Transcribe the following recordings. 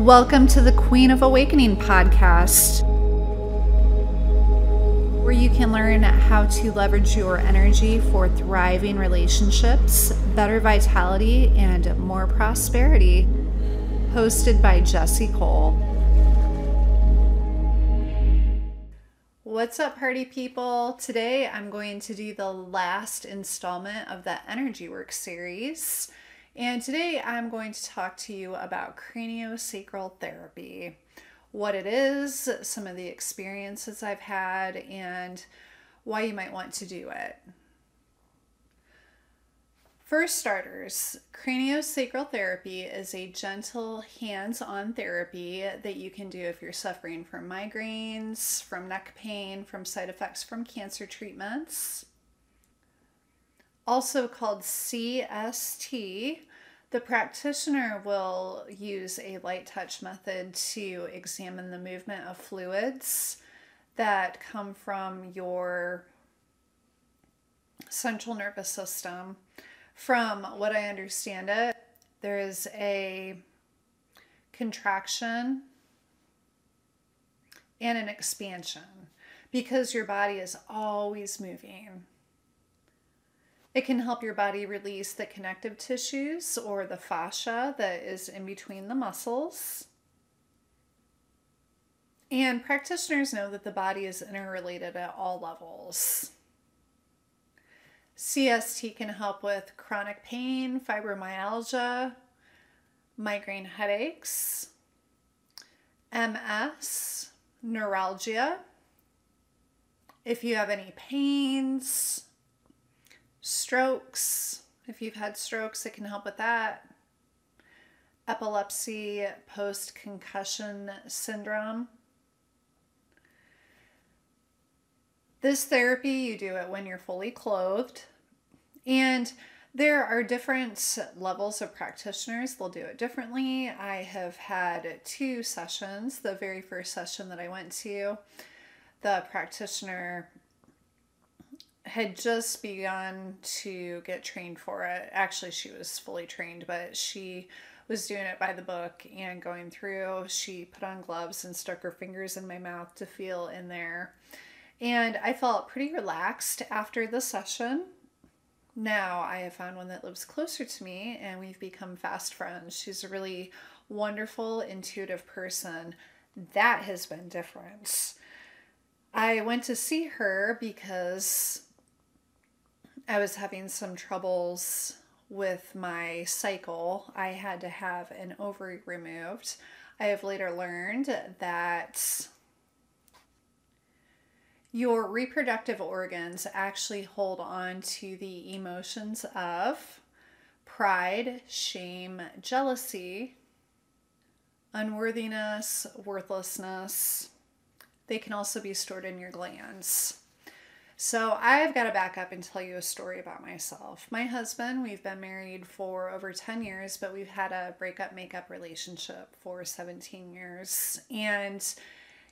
Welcome to the Queen of Awakening podcast, where you can learn how to leverage your energy for thriving relationships, better vitality, and more prosperity. Hosted by Jessie Cole. What's up, party people? Today I'm going to do the last installment of the Energy Work series. And today I'm going to talk to you about craniosacral therapy, what it is, some of the experiences I've had, and why you might want to do it. For starters, craniosacral therapy is a gentle hands on therapy that you can do if you're suffering from migraines, from neck pain, from side effects from cancer treatments also called CST. The practitioner will use a light touch method to examine the movement of fluids that come from your central nervous system. From what I understand it, there is a contraction and an expansion because your body is always moving. It can help your body release the connective tissues or the fascia that is in between the muscles. And practitioners know that the body is interrelated at all levels. CST can help with chronic pain, fibromyalgia, migraine headaches, MS, neuralgia. If you have any pains, strokes. If you've had strokes, it can help with that. Epilepsy, post concussion syndrome. This therapy, you do it when you're fully clothed. And there are different levels of practitioners. They'll do it differently. I have had two sessions. The very first session that I went to, the practitioner had just begun to get trained for it. Actually, she was fully trained, but she was doing it by the book and going through. She put on gloves and stuck her fingers in my mouth to feel in there. And I felt pretty relaxed after the session. Now I have found one that lives closer to me and we've become fast friends. She's a really wonderful, intuitive person. That has been different. I went to see her because I was having some troubles with my cycle. I had to have an ovary removed. I have later learned that your reproductive organs actually hold on to the emotions of pride, shame, jealousy, unworthiness, worthlessness. They can also be stored in your glands. So I've got to back up and tell you a story about myself. My husband, we've been married for over 10 years, but we've had a breakup makeup relationship for 17 years. And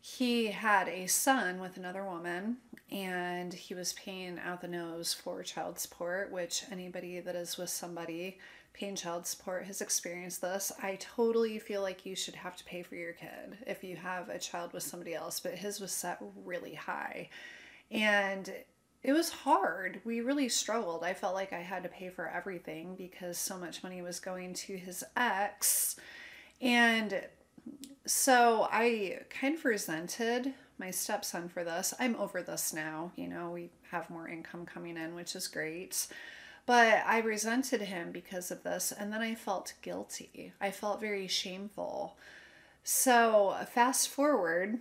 he had a son with another woman, and he was paying out the nose for child support, which anybody that is with somebody paying child support has experienced this. I totally feel like you should have to pay for your kid if you have a child with somebody else, but his was set really high. And it was hard. We really struggled. I felt like I had to pay for everything because so much money was going to his ex. And so I kind of resented my stepson for this. I'm over this now. You know, we have more income coming in, which is great. But I resented him because of this. And then I felt guilty. I felt very shameful. So, fast forward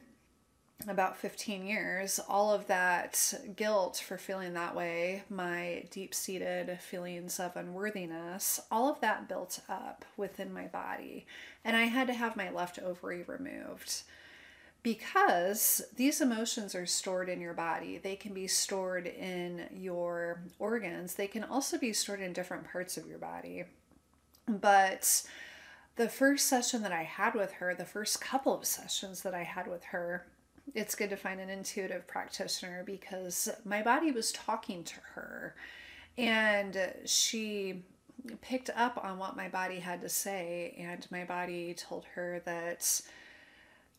about 15 years, all of that guilt for feeling that way, my deep seated feelings of unworthiness, all of that built up within my body. And I had to have my left ovary removed because these emotions are stored in your body. They can be stored in your organs, they can also be stored in different parts of your body. But the first session that I had with her, the first couple of sessions that I had with her, it's good to find an intuitive practitioner because my body was talking to her and she picked up on what my body had to say, and my body told her that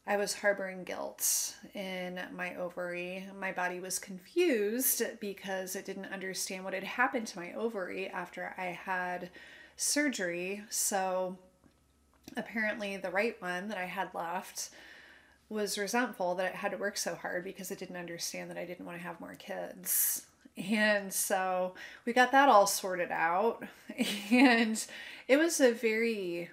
I was harboring guilt in my ovary. My body was confused because it didn't understand what had happened to my ovary after I had surgery. So apparently, the right one that I had left was resentful that it had to work so hard because it didn't understand that I didn't want to have more kids. And so we got that all sorted out. And it was a very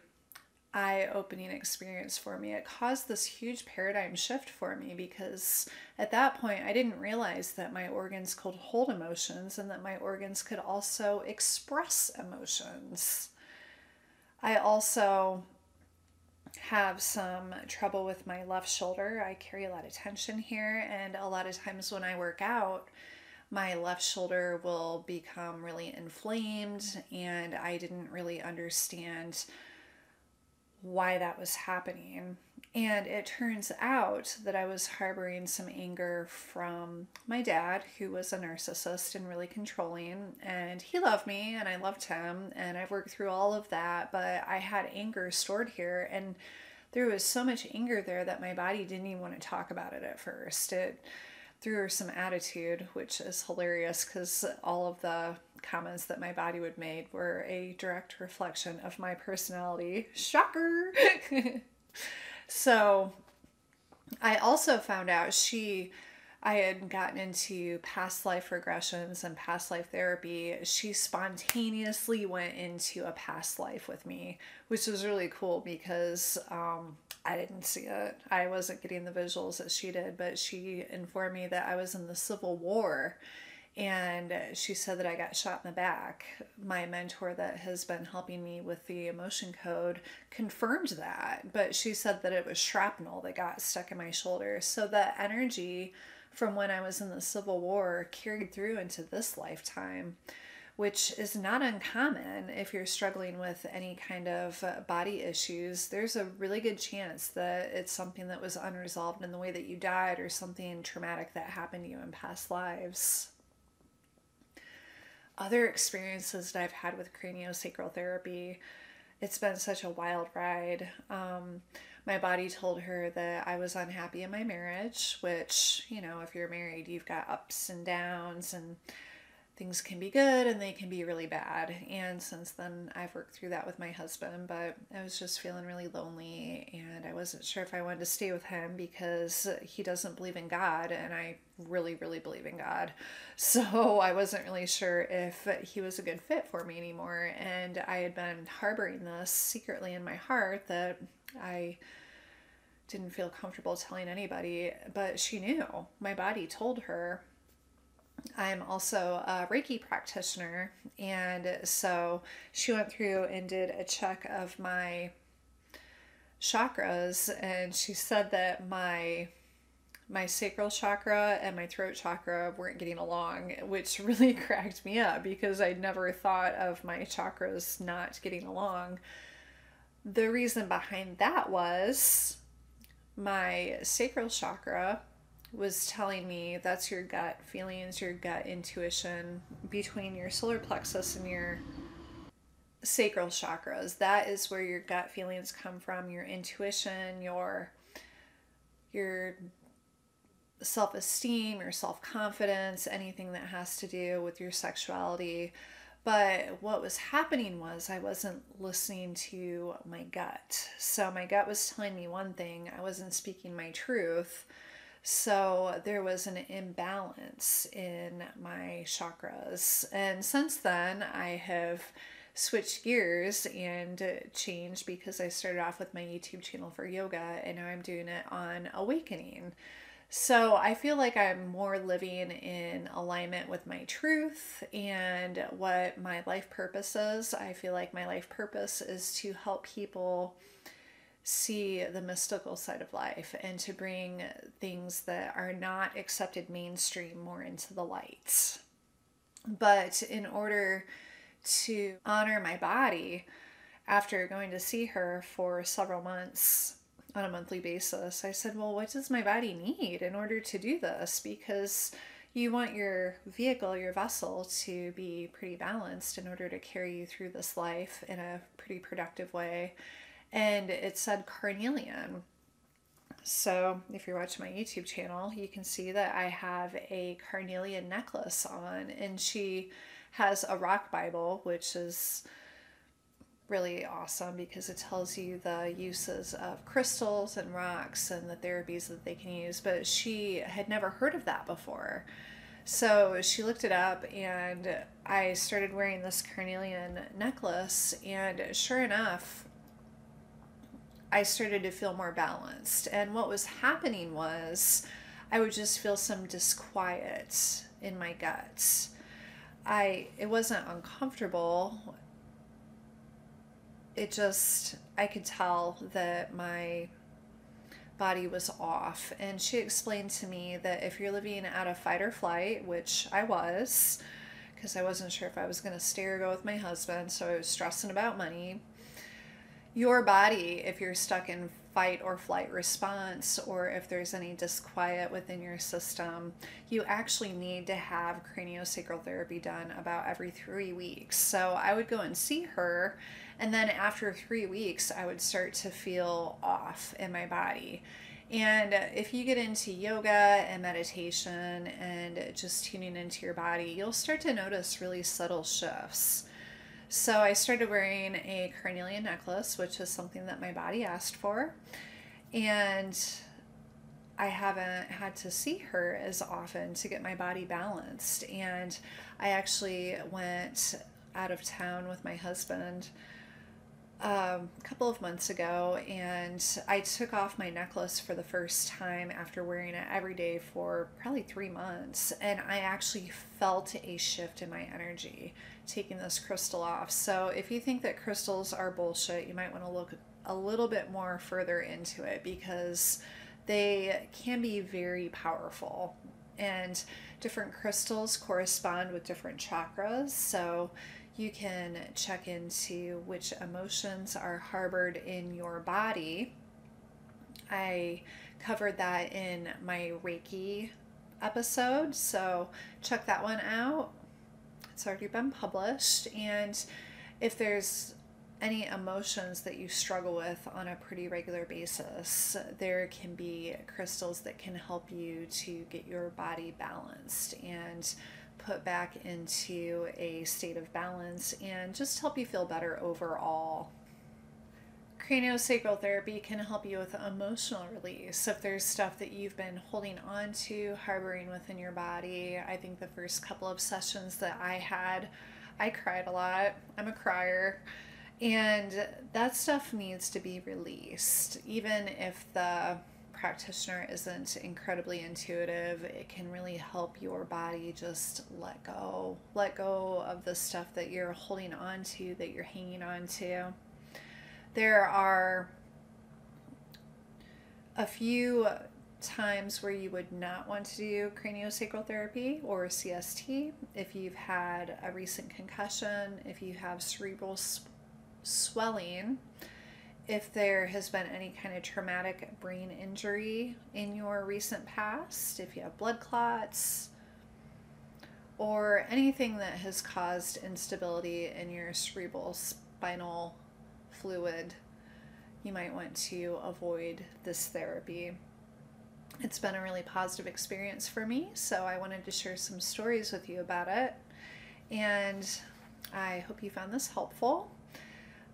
eye opening experience for me. It caused this huge paradigm shift for me because at that point I didn't realize that my organs could hold emotions and that my organs could also express emotions. I also have some trouble with my left shoulder. I carry a lot of tension here, and a lot of times when I work out, my left shoulder will become really inflamed, and I didn't really understand why that was happening. And it turns out that I was harboring some anger from my dad, who was a narcissist and really controlling. And he loved me and I loved him. And I've worked through all of that. But I had anger stored here. And there was so much anger there that my body didn't even want to talk about it at first. It threw her some attitude, which is hilarious because all of the comments that my body would make were a direct reflection of my personality. Shocker! so I also found out she I had gotten into past life regressions and past life therapy. She spontaneously went into a past life with me, which was really cool because um, I didn't see it. I wasn't getting the visuals that she did, but she informed me that I was in the Civil War and she said that I got shot in the back. My mentor that has been helping me with the emotion code confirmed that, but she said that it was shrapnel that got stuck in my shoulder. So the energy from when I was in the Civil War carried through into this lifetime, which is not uncommon if you're struggling with any kind of uh, body issues. There's a really good chance that it's something that was unresolved in the way that you died or something traumatic that happened to you in past lives other experiences that I've had with craniosacral therapy, it's been such a wild ride. Um, my body told her that I was unhappy in my marriage, which, you know, if you're married, you've got ups and downs and things can be good and they can be really bad. And since then, I've worked through that with my husband, but I was just feeling really lonely and I wasn't sure if I wanted to stay with him because he doesn't believe in God and I really, really believe in God. So I wasn't really sure if he was a good fit for me anymore. And I had been harboring this secretly in my heart that I didn't feel comfortable telling anybody, but she knew. My body told her I'm also a Reiki practitioner, and so she went through and did a check of my chakras, and she said that my my sacral chakra and my throat chakra weren't getting along, which really cracked me up because I'd never thought of my chakras not getting along. The reason behind that was my sacral chakra was telling me that's your gut feelings, your gut intuition between your solar plexus and your sacral chakras. That is where your gut feelings come from, your intuition, your your self-esteem, your self-confidence, anything that has to do with your sexuality. But what was happening was I wasn't listening to my gut. So my gut was telling me one thing, I wasn't speaking my truth so there was an imbalance in my chakras. And since then, I have switched gears and changed because I started off with my YouTube channel for yoga and now I'm doing it on awakening. So I feel like I'm more living in alignment with my truth and what my life purpose is. I feel like my life purpose is to help people see the mystical side of life and to bring things that are not accepted mainstream more into the light. But in order to honor my body, after going to see her for several months on a monthly basis, I said, Well, what does my body need in order to do this? Because you want your vehicle, your vessel, to be pretty balanced in order to carry you through this life in a pretty productive way. And it said carnelian. So, if you're watching my YouTube channel, you can see that I have a carnelian necklace on, and she has a rock Bible, which is really awesome because it tells you the uses of crystals and rocks and the therapies that they can use. But she had never heard of that before. So she looked it up, and I started wearing this carnelian necklace. And sure enough, I started to feel more balanced. And what was happening was I would just feel some disquiet in my guts. I it wasn't uncomfortable it just, I could tell that my body was off. And she explained to me that if you're living out of fight or flight, which I was, because I wasn't sure if I was going to stay or go with my husband, so I was stressing about money. Your body, if you're stuck in fight or flight response, or if there's any disquiet within your system, you actually need to have craniosacral therapy done about every three weeks. So I would go and see her and then after three weeks, I would start to feel off in my body. And if you get into yoga and meditation and just tuning into your body, you'll start to notice really subtle shifts. So I started wearing a carnelian necklace, which is something that my body asked for. And I haven't had to see her as often to get my body balanced. And I actually went out of town with my husband um, a couple of months ago, and I took off my necklace for the first time after wearing it every day for probably three months. And I actually felt a shift in my energy taking this crystal off. So, if you think that crystals are bullshit, you might want to look a little bit more further into it because they can be very powerful. And different crystals correspond with different chakras. So, you can check into which emotions are harbored in your body. I covered that in my Reiki episode, so check that one out. It's already been published. And if there's any emotions that you struggle with on a pretty regular basis, there can be crystals that can help you to get your body balanced and put back into a state of balance and just help you feel better overall. Craniosacral therapy can help you with emotional release. If there's stuff that you've been holding on to, harboring within your body, I think the first couple of sessions that I had, I cried a lot. I'm a crier. And that stuff needs to be released, even if the practitioner isn't incredibly intuitive, it can really help your body just let go. Let go of the stuff that you're holding on to, that you're hanging on to. There are a few times where you would not want to do craniosacral therapy or CST if you've had a recent concussion, if you have cerebral swelling if there has been any kind of traumatic brain injury in your recent past, if you have blood clots, or anything that has caused instability in your cerebral spinal fluid, you might want to avoid this therapy. It's been a really positive experience for me, so I wanted to share some stories with you about it. And I hope you found this helpful.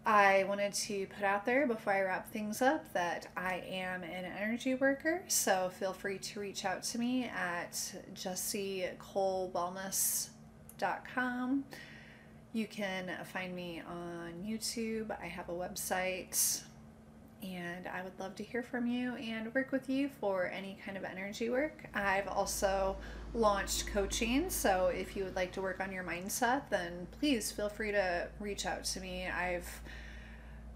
I wanted to put out there before I wrap things up that I am an energy worker, so feel free to reach out to me at jessiecolewellness.com. You can find me on YouTube. I have a website, and I would love to hear from you and work with you for any kind of energy work. I've also launched coaching, so if you would like to work on your mindset, then please feel free to reach out to me. I've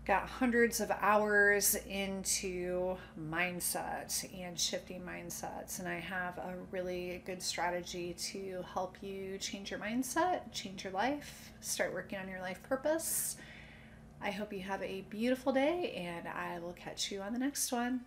got hundreds of hours into mindset and shifting mindsets and i have a really good strategy to help you change your mindset change your life start working on your life purpose I hope you have a beautiful day, and I will catch you on the next one.